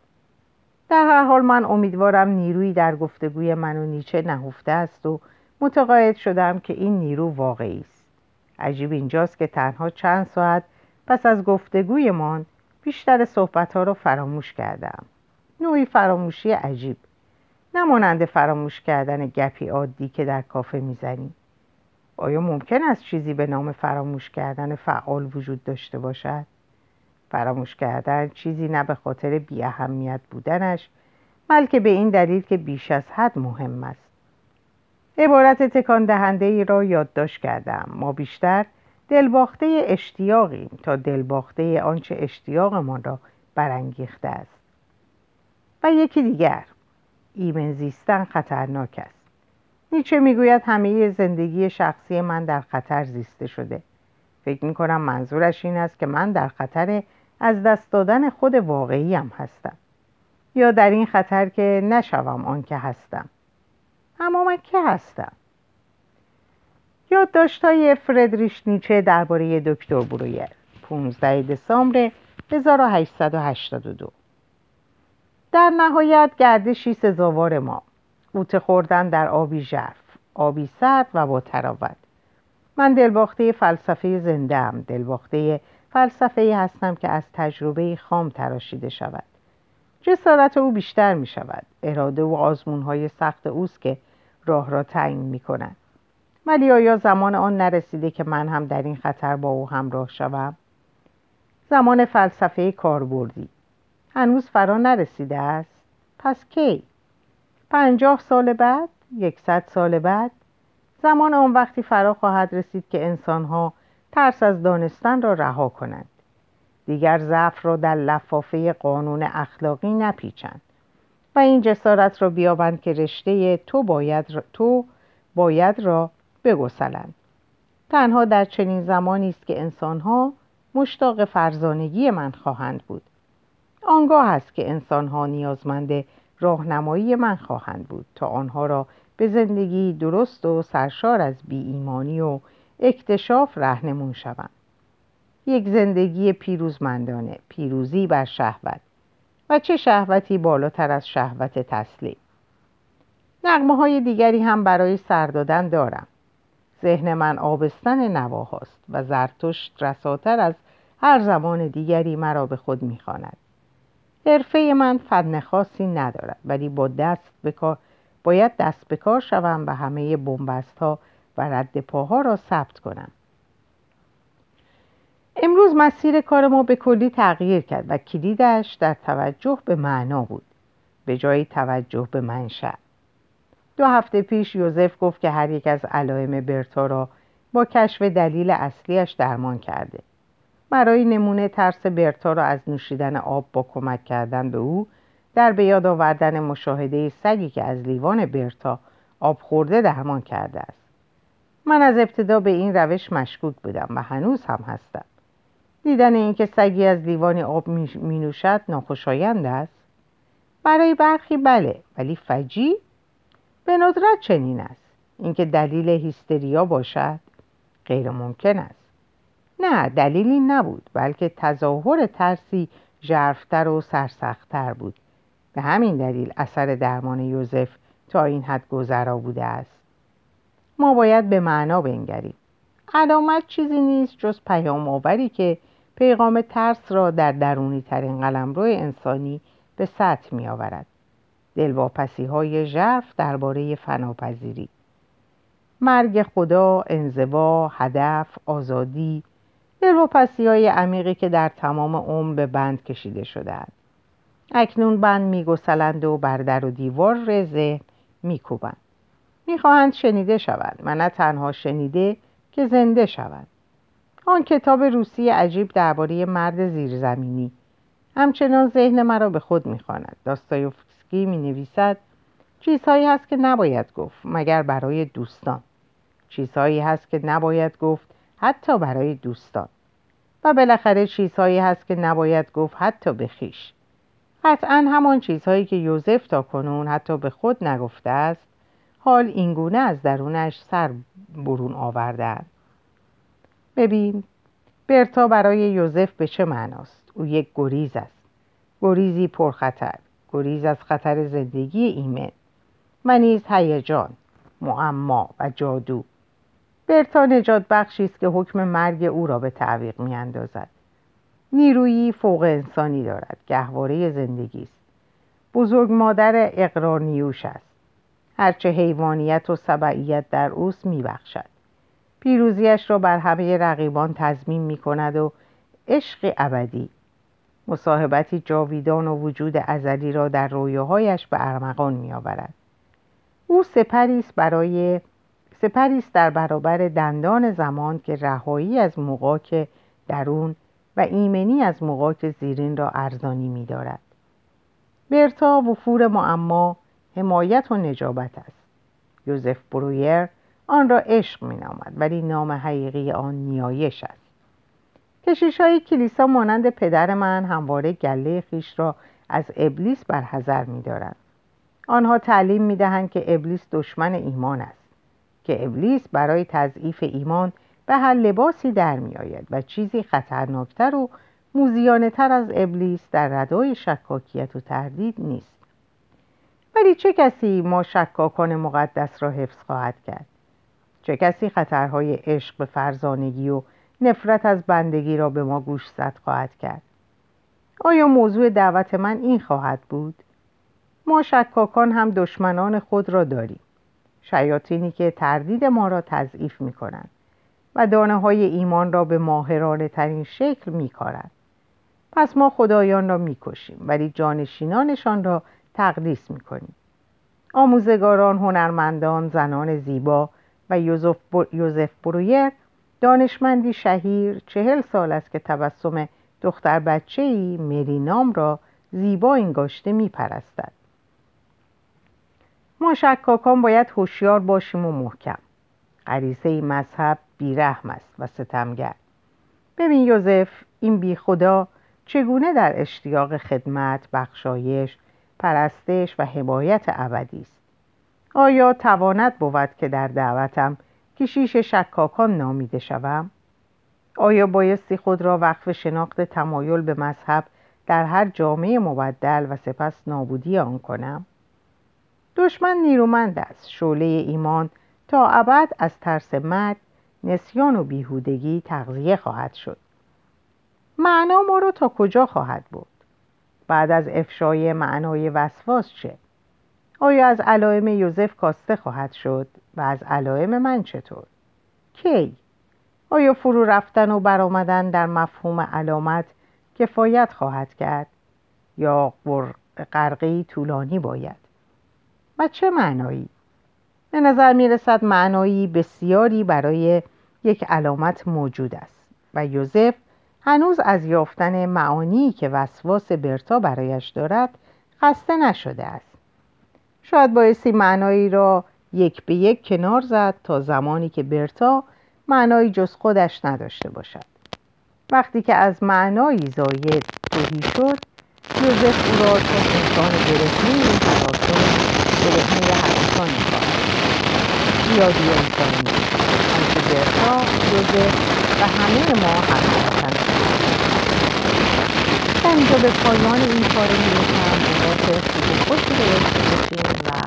در هر حال من امیدوارم نیرویی در گفتگوی من و نیچه نهفته است و متقاعد شدم که این نیرو واقعی است. عجیب اینجاست که تنها چند ساعت پس از گفتگویمان بیشتر صحبتها را فراموش کردم. نوعی فراموشی عجیب نمانند فراموش کردن گپی عادی که در کافه می‌زنیم آیا ممکن است چیزی به نام فراموش کردن فعال وجود داشته باشد؟ فراموش کردن چیزی نه به خاطر بی اهمیت بودنش بلکه به این دلیل که بیش از حد مهم است. عبارت تکان دهنده ای را یادداشت کردم. ما بیشتر دلباخته اشتیاقیم تا دلباخته آنچه اشتیاقمان را برانگیخته است. و یکی دیگر ایمن زیستن خطرناک است. نیچه می‌گوید همه زندگی شخصی من در خطر زیسته شده. فکر می کنم منظورش این است که من در خطر از دست دادن خود واقعیم هستم. یا در این خطر که نشوم آن که هستم. اما من که هستم؟ یادداشت‌های فردریش نیچه درباره دکتر برویر. 15 دسامبر 1882 در نهایت گردشی سزاوار ما. قوطه خوردن در آبی ژرف آبی سرد و با تراوت. من دلباخته فلسفه زنده ام دلباخته فلسفه هستم که از تجربه خام تراشیده شود. جسارت او بیشتر می شود اراده و آزمون های سخت اوست که راه را تعیین می کنند ولی آیا زمان آن نرسیده که من هم در این خطر با او همراه شوم؟ زمان فلسفه کاربردی. هنوز فرا نرسیده است. پس کی؟ پنجاه سال بعد؟ یکصد سال بعد؟ زمان آن وقتی فرا خواهد رسید که انسانها ترس از دانستن را رها کنند. دیگر ضعف را در لفافه قانون اخلاقی نپیچند. و این جسارت را بیابند که رشته تو باید را, تو باید را بگسلند. تنها در چنین زمانی است که انسانها مشتاق فرزانگی من خواهند بود. آنگاه است که انسانها نیازمند راهنمایی من خواهند بود تا آنها را به زندگی درست و سرشار از بی ایمانی و اکتشاف رهنمون شوم یک زندگی پیروزمندانه پیروزی بر شهوت. و چه شهوتی بالاتر از شهوت تسلیم. نقمه های دیگری هم برای سر دادن دارم. ذهن من آبستن نواهاست و زرتشت رساتر از هر زمان دیگری مرا به خود می‌خواند. حرفه من فن خاصی ندارد ولی با دست بکار باید دست به کار شوم و همه بنبست ها و رد پاها را ثبت کنم. امروز مسیر کار ما به کلی تغییر کرد و کلیدش در توجه به معنا بود. به جای توجه به منشأ. دو هفته پیش یوزف گفت که هر یک از علائم برتا را با کشف دلیل اصلیش درمان کرده. برای نمونه ترس برتا را از نوشیدن آب با کمک کردن به او در به یاد آوردن مشاهده سگی که از لیوان برتا آب خورده درمان کرده است. من از ابتدا به این روش مشکوک بودم و هنوز هم هستم. دیدن اینکه سگی از لیوان آب می نوشد ناخوشایند است. برای برخی بله ولی فجی به ندرت چنین است. اینکه دلیل هیستریا باشد غیر ممکن است. نه دلیلی نبود بلکه تظاهر ترسی ژرفتر و سرسختتر بود. به همین دلیل اثر درمان یوزف تا این حد گذرا بوده است. ما باید به معنا بنگریم. علامت چیزی نیست جز پیام آوری که پیغام ترس را در درونی ترین قلمرو انسانی به سطح می آورد دلواپسی های ژرف درباره فناپذیری. مرگ خدا، انزوا، هدف، آزادی دلواپسی های عمیقی که در تمام عمر به بند کشیده شدهاند. اکنون بند میگسلند و بر در و دیوار ذهن میکوبند. می‌خواهند شنیده شوند و نه تنها شنیده که زنده شوند. آن کتاب روسی عجیب درباره مرد زیرزمینی. همچنان ذهن مرا به خود می‌خواند. داستایوفسکی می نویسد چیزهایی هست که نباید گفت مگر برای دوستان. چیزهایی هست که نباید گفت حتی برای دوستان. و بالاخره چیزهایی هست که نباید گفت حتی به خیش. قطعا همان چیزهایی که یوزف تا کنون حتی به خود نگفته است حال اینگونه از درونش سر برون آوردن ببین برتا برای یوزف به چه معناست؟ او یک گریز است. گریزی پرخطر گریز از خطر زندگی ایمن. و نیز هیجان معما و جادو. برتا نجات بخشی است که حکم مرگ او را به تعویق می اندازد. نیرویی فوق انسانی دارد گهواره زندگی است. بزرگ مادر اقرار نیوش است. هرچه حیوانیت و سبعیت در اوست میبخشد. پیروزیش را بر همه رقیبان تضمین می کند و عشق ابدی مصاحبتی جاویدان و وجود ازلی را در رویاهایش به ارمغان می آورد. او سپری برای سپری در برابر دندان زمان که رهایی از مقاک درون و ایمنی از مقاک زیرین را ارزانی می دارد. برتا وفور معما حمایت و نجابت است یوزف برویر آن را عشق می نامد ولی نام حقیقی آن نیایش است. کشیش های کلیسا مانند پدر من همواره گله خیش را از ابلیس برحضر می دارند. آنها تعلیم می دهند که ابلیس دشمن ایمان است که ابلیس برای تضعیف ایمان به هر لباسی در می آید و چیزی خطرناکتر و موزیانه تر از ابلیس در ردای شکاکیت و تردید نیست. ولی چه کسی ما شکاکان مقدس را حفظ خواهد کرد؟ چه کسی خطرهای عشق به فرزانگی و نفرت از بندگی را به ما گوشزد خواهد کرد؟ آیا موضوع دعوت من این خواهد بود؟ ما شکاکان هم دشمنان خود را داریم. شیاطینی که تردید ما را تضعیف می کنند و دانه های ایمان را به ماهرانه ترین شکل می کارند. پس ما خدایان را می کشیم ولی جانشینانشان را تقدیس می کنیم آموزگاران، هنرمندان، زنان زیبا و یوزف برویر دانشمندی شهیر چهل سال است که تبسم دختر بچه ای مرینام را زیبا انگاشته می پرستد. ما شکاکان باید هوشیار باشیم و محکم. غریزه مذهب بیرحم است و ستمگر. ببین یوزف این بی خدا چگونه در اشتیاق خدمت بخشایش پرستش و حمایت ابدی است؟ آیا تواند بود که در دعوتم کشیش شکاکان نامیده شوم؟ آیا بایستی خود را وقف شناخت تمایل به مذهب در هر جامعه مبدل و سپس نابودی آن کنم؟ دشمن نیرومند است شعله ایمان تا ابد از ترس مرگ نسیان و بیهودگی تغذیه خواهد شد. معنا ما را تا کجا خواهد بود؟ بعد از افشای معنای وسواس چه؟ آیا از علائم یوزف کاسته خواهد شد و از علائم من چطور؟ کی؟ آیا فرو رفتن و برآمدن در مفهوم علامت کفایت خواهد کرد یا غرقه طولانی باید؟ و چه معنایی؟ به نظر می رسد معنایی بسیاری برای یک علامت موجود است و یوزف هنوز از یافتن معانی که وسواس برتا برایش دارد خسته نشده است. شاید بایستی معنایی را یک به یک کنار زد تا زمانی که برتا معنایی جز خودش نداشته باشد. وقتی که از معنایی زاید توهی شد یوزف او را چون انسان و تلاطم گرفنه حقیقان می‌خواهد. زیادی انسانی آنچه برتا یوزف و همه ما حقیقتا در اینجا به پایان این پاره می‌رسم بذار خوش و